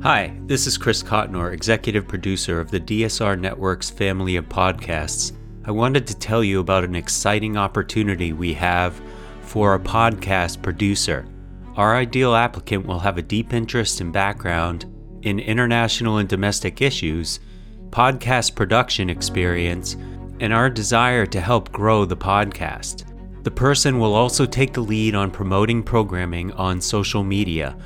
Hi, this is Chris Cotnor, executive producer of the DSR Network's family of podcasts. I wanted to tell you about an exciting opportunity we have for a podcast producer. Our ideal applicant will have a deep interest and background in international and domestic issues, podcast production experience, and our desire to help grow the podcast. The person will also take the lead on promoting programming on social media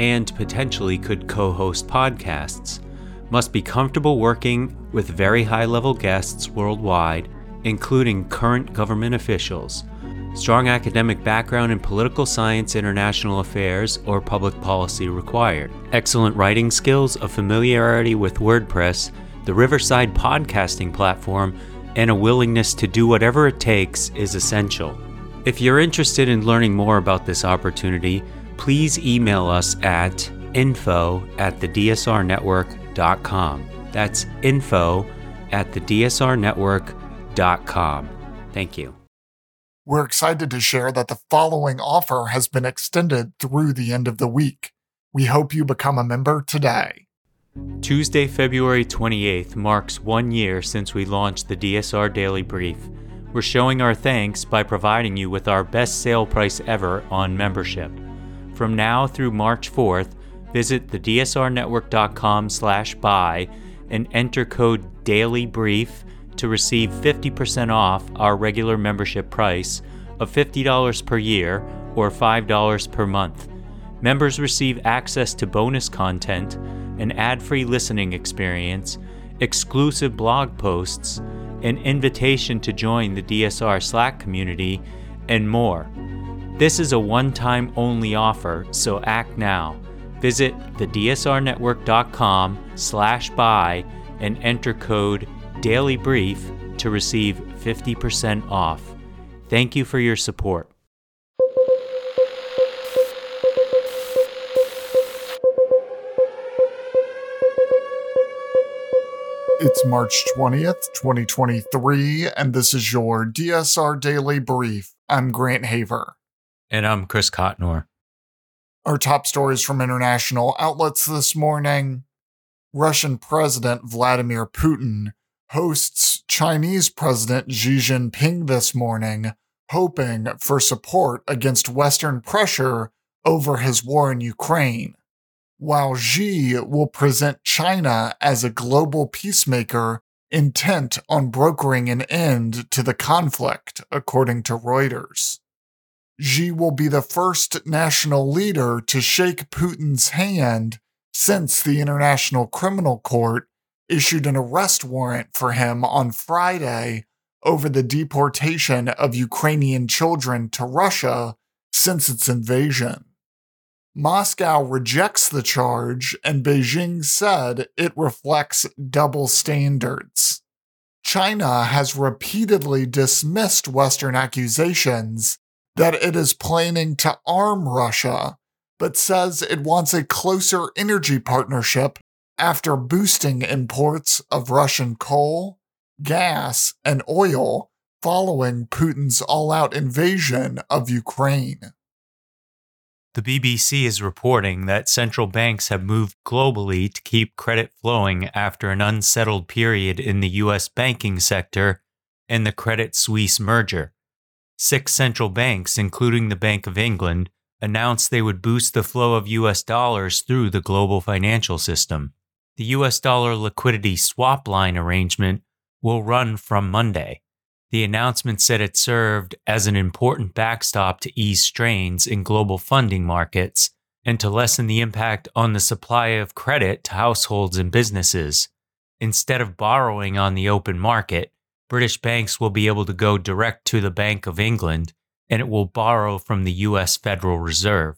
and potentially could co host podcasts. Must be comfortable working with very high level guests worldwide, including current government officials. Strong academic background in political science, international affairs, or public policy required. Excellent writing skills, a familiarity with WordPress, the Riverside podcasting platform, and a willingness to do whatever it takes is essential. If you're interested in learning more about this opportunity, please email us at info at thedsrnetwork.com. That's info at thedsrnetwork.com. Thank you. We're excited to share that the following offer has been extended through the end of the week. We hope you become a member today. Tuesday, February 28th marks one year since we launched the DSR Daily Brief. We're showing our thanks by providing you with our best sale price ever on membership. From now through March 4th, visit thedsrnetwork.com slash buy and enter code DAILYBRIEF to receive 50% off our regular membership price of $50 per year or $5 per month. Members receive access to bonus content, an ad free listening experience, exclusive blog posts, an invitation to join the DSR Slack community, and more. This is a one time only offer, so act now. Visit thedsrnetwork.com slash buy and enter code DAILYBRIEF to receive 50% off. Thank you for your support. It's March 20th, 2023, and this is your DSR Daily Brief. I'm Grant Haver. And I'm Chris Cotnor. Our top stories from international outlets this morning Russian President Vladimir Putin hosts Chinese President Xi Jinping this morning, hoping for support against Western pressure over his war in Ukraine. While Xi will present China as a global peacemaker intent on brokering an end to the conflict, according to Reuters. Xi will be the first national leader to shake Putin's hand since the International Criminal Court issued an arrest warrant for him on Friday over the deportation of Ukrainian children to Russia since its invasion. Moscow rejects the charge, and Beijing said it reflects double standards. China has repeatedly dismissed Western accusations that it is planning to arm Russia, but says it wants a closer energy partnership after boosting imports of Russian coal, gas, and oil following Putin's all out invasion of Ukraine. The BBC is reporting that central banks have moved globally to keep credit flowing after an unsettled period in the US banking sector and the Credit Suisse merger. Six central banks, including the Bank of England, announced they would boost the flow of US dollars through the global financial system. The US dollar liquidity swap line arrangement will run from Monday. The announcement said it served as an important backstop to ease strains in global funding markets and to lessen the impact on the supply of credit to households and businesses. Instead of borrowing on the open market, British banks will be able to go direct to the Bank of England and it will borrow from the US Federal Reserve.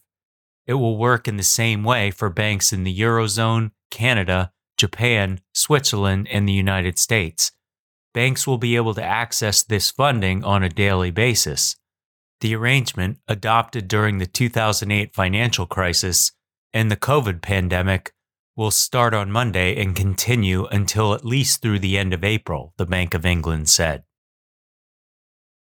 It will work in the same way for banks in the Eurozone, Canada, Japan, Switzerland, and the United States. Banks will be able to access this funding on a daily basis. The arrangement, adopted during the 2008 financial crisis and the COVID pandemic, will start on Monday and continue until at least through the end of April, the Bank of England said.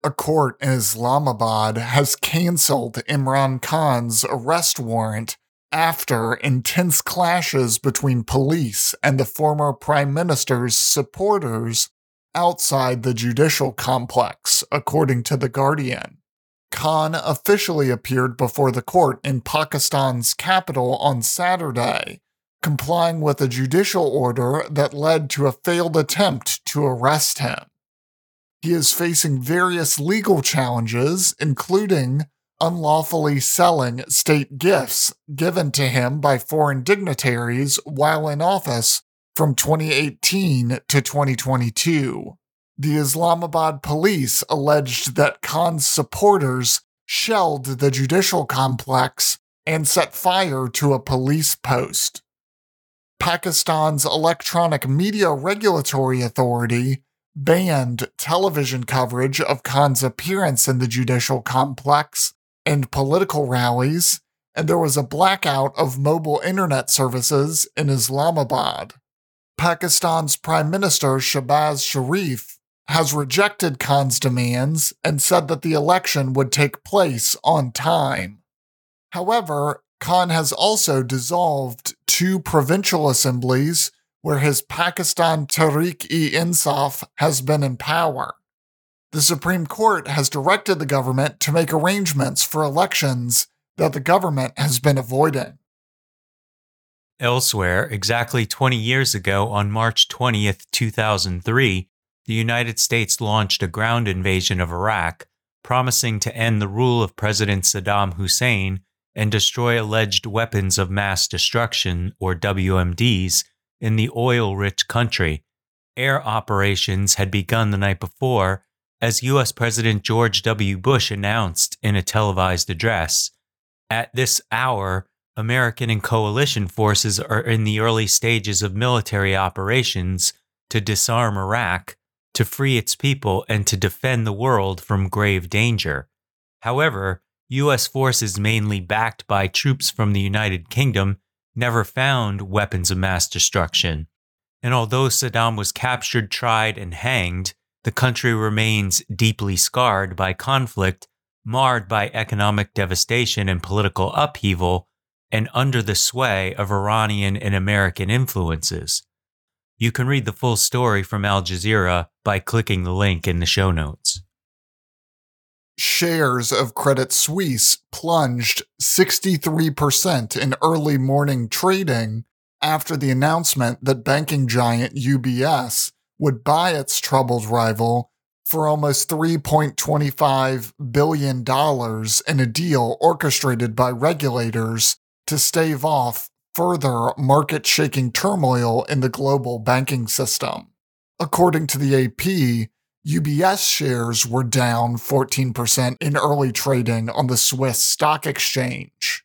A court in Islamabad has canceled Imran Khan's arrest warrant after intense clashes between police and the former prime minister's supporters outside the judicial complex, according to The Guardian. Khan officially appeared before the court in Pakistan's capital on Saturday, complying with a judicial order that led to a failed attempt to arrest him. He is facing various legal challenges, including unlawfully selling state gifts given to him by foreign dignitaries while in office from 2018 to 2022. The Islamabad police alleged that Khan's supporters shelled the judicial complex and set fire to a police post. Pakistan's Electronic Media Regulatory Authority banned television coverage of Khan's appearance in the judicial complex and political rallies, and there was a blackout of mobile internet services in Islamabad. Pakistan's Prime Minister Shehbaz Sharif has rejected Khan's demands and said that the election would take place on time. However, Khan has also dissolved two provincial assemblies where his Pakistan Tehreek-e-Insaf has been in power. The Supreme Court has directed the government to make arrangements for elections that the government has been avoiding. Elsewhere, exactly 20 years ago, on March 20th, 2003, the United States launched a ground invasion of Iraq, promising to end the rule of President Saddam Hussein and destroy alleged weapons of mass destruction, or WMDs, in the oil rich country. Air operations had begun the night before as U.S. President George W. Bush announced in a televised address. At this hour, American and coalition forces are in the early stages of military operations to disarm Iraq, to free its people, and to defend the world from grave danger. However, U.S. forces, mainly backed by troops from the United Kingdom, never found weapons of mass destruction. And although Saddam was captured, tried, and hanged, the country remains deeply scarred by conflict, marred by economic devastation and political upheaval, and under the sway of Iranian and American influences. You can read the full story from Al Jazeera by clicking the link in the show notes. Shares of Credit Suisse plunged 63% in early morning trading after the announcement that banking giant UBS would buy its troubled rival for almost $3.25 billion in a deal orchestrated by regulators to stave off further market shaking turmoil in the global banking system. According to the AP, UBS shares were down 14% in early trading on the Swiss stock exchange.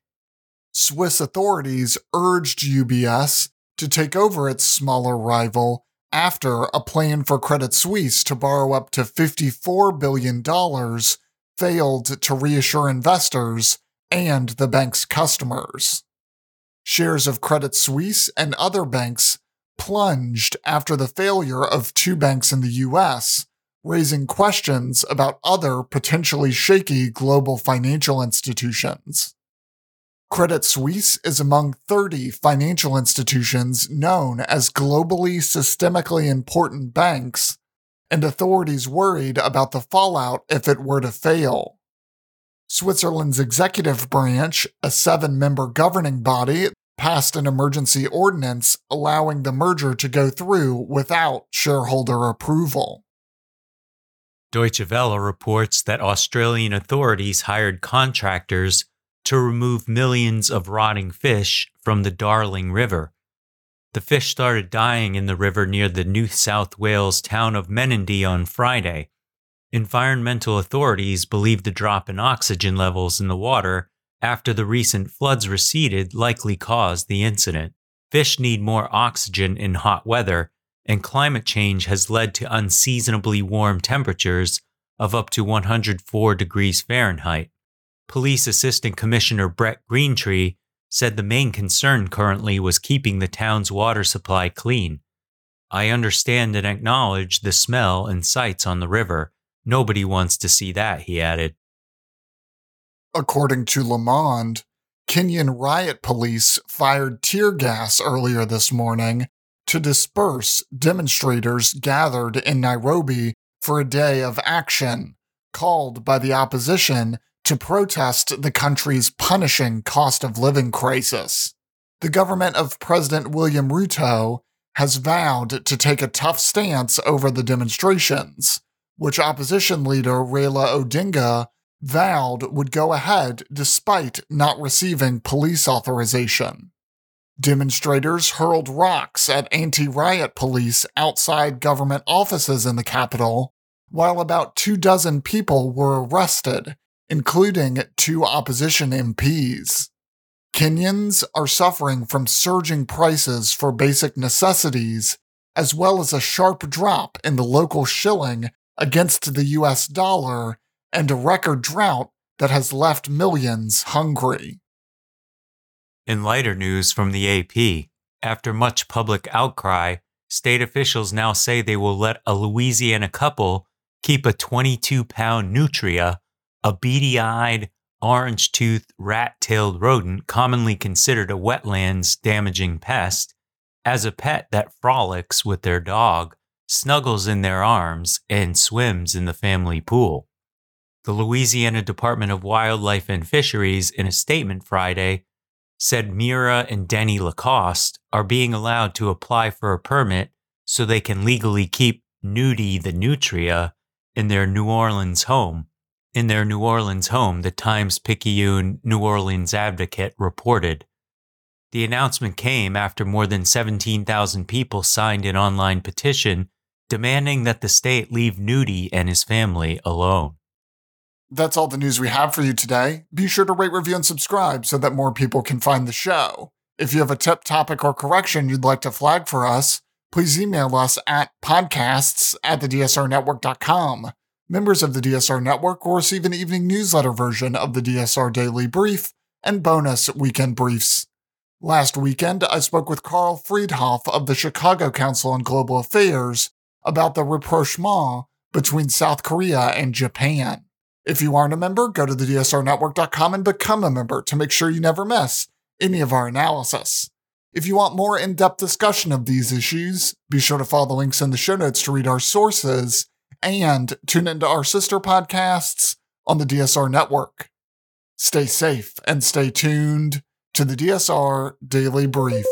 Swiss authorities urged UBS to take over its smaller rival after a plan for Credit Suisse to borrow up to $54 billion failed to reassure investors and the bank's customers. Shares of Credit Suisse and other banks plunged after the failure of two banks in the US, raising questions about other potentially shaky global financial institutions. Credit Suisse is among 30 financial institutions known as globally systemically important banks, and authorities worried about the fallout if it were to fail. Switzerland's executive branch, a seven member governing body, passed an emergency ordinance allowing the merger to go through without shareholder approval. Deutsche Welle reports that Australian authorities hired contractors to remove millions of rotting fish from the Darling River. The fish started dying in the river near the New South Wales town of Menindee on Friday. Environmental authorities believe the drop in oxygen levels in the water after the recent floods receded likely caused the incident. Fish need more oxygen in hot weather, and climate change has led to unseasonably warm temperatures of up to 104 degrees Fahrenheit. Police Assistant Commissioner Brett Greentree said the main concern currently was keeping the town's water supply clean. I understand and acknowledge the smell and sights on the river. Nobody wants to see that, he added. According to Le Kenyan riot police fired tear gas earlier this morning to disperse demonstrators gathered in Nairobi for a day of action, called by the opposition to protest the country's punishing cost of living crisis. The government of President William Ruto has vowed to take a tough stance over the demonstrations, which opposition leader Raila Odinga vowed would go ahead despite not receiving police authorization. Demonstrators hurled rocks at anti riot police outside government offices in the capital, while about two dozen people were arrested, including two opposition MPs. Kenyans are suffering from surging prices for basic necessities, as well as a sharp drop in the local shilling against the US dollar and a record drought that has left millions hungry. In lighter news from the AP, after much public outcry, state officials now say they will let a Louisiana couple keep a 22 pound nutria, a beady eyed, orange toothed, rat tailed rodent commonly considered a wetlands damaging pest, as a pet that frolics with their dog, snuggles in their arms, and swims in the family pool. The Louisiana Department of Wildlife and Fisheries, in a statement Friday, said Mira and Denny Lacoste are being allowed to apply for a permit so they can legally keep Neuty the Nutria in their New Orleans home. In their New Orleans home, the Times Picayune New Orleans Advocate reported. The announcement came after more than 17,000 people signed an online petition demanding that the state leave Neuty and his family alone. That's all the news we have for you today. Be sure to rate, review, and subscribe so that more people can find the show. If you have a tip, topic, or correction you'd like to flag for us, please email us at podcasts at thedsrnetwork.com. Members of the DSR Network will receive an evening newsletter version of the DSR Daily Brief and bonus weekend briefs. Last weekend, I spoke with Karl Friedhoff of the Chicago Council on Global Affairs about the rapprochement between South Korea and Japan. If you aren't a member, go to the DSRnetwork.com and become a member to make sure you never miss any of our analysis. If you want more in depth discussion of these issues, be sure to follow the links in the show notes to read our sources and tune into our sister podcasts on the DSR network. Stay safe and stay tuned to the DSR Daily Brief.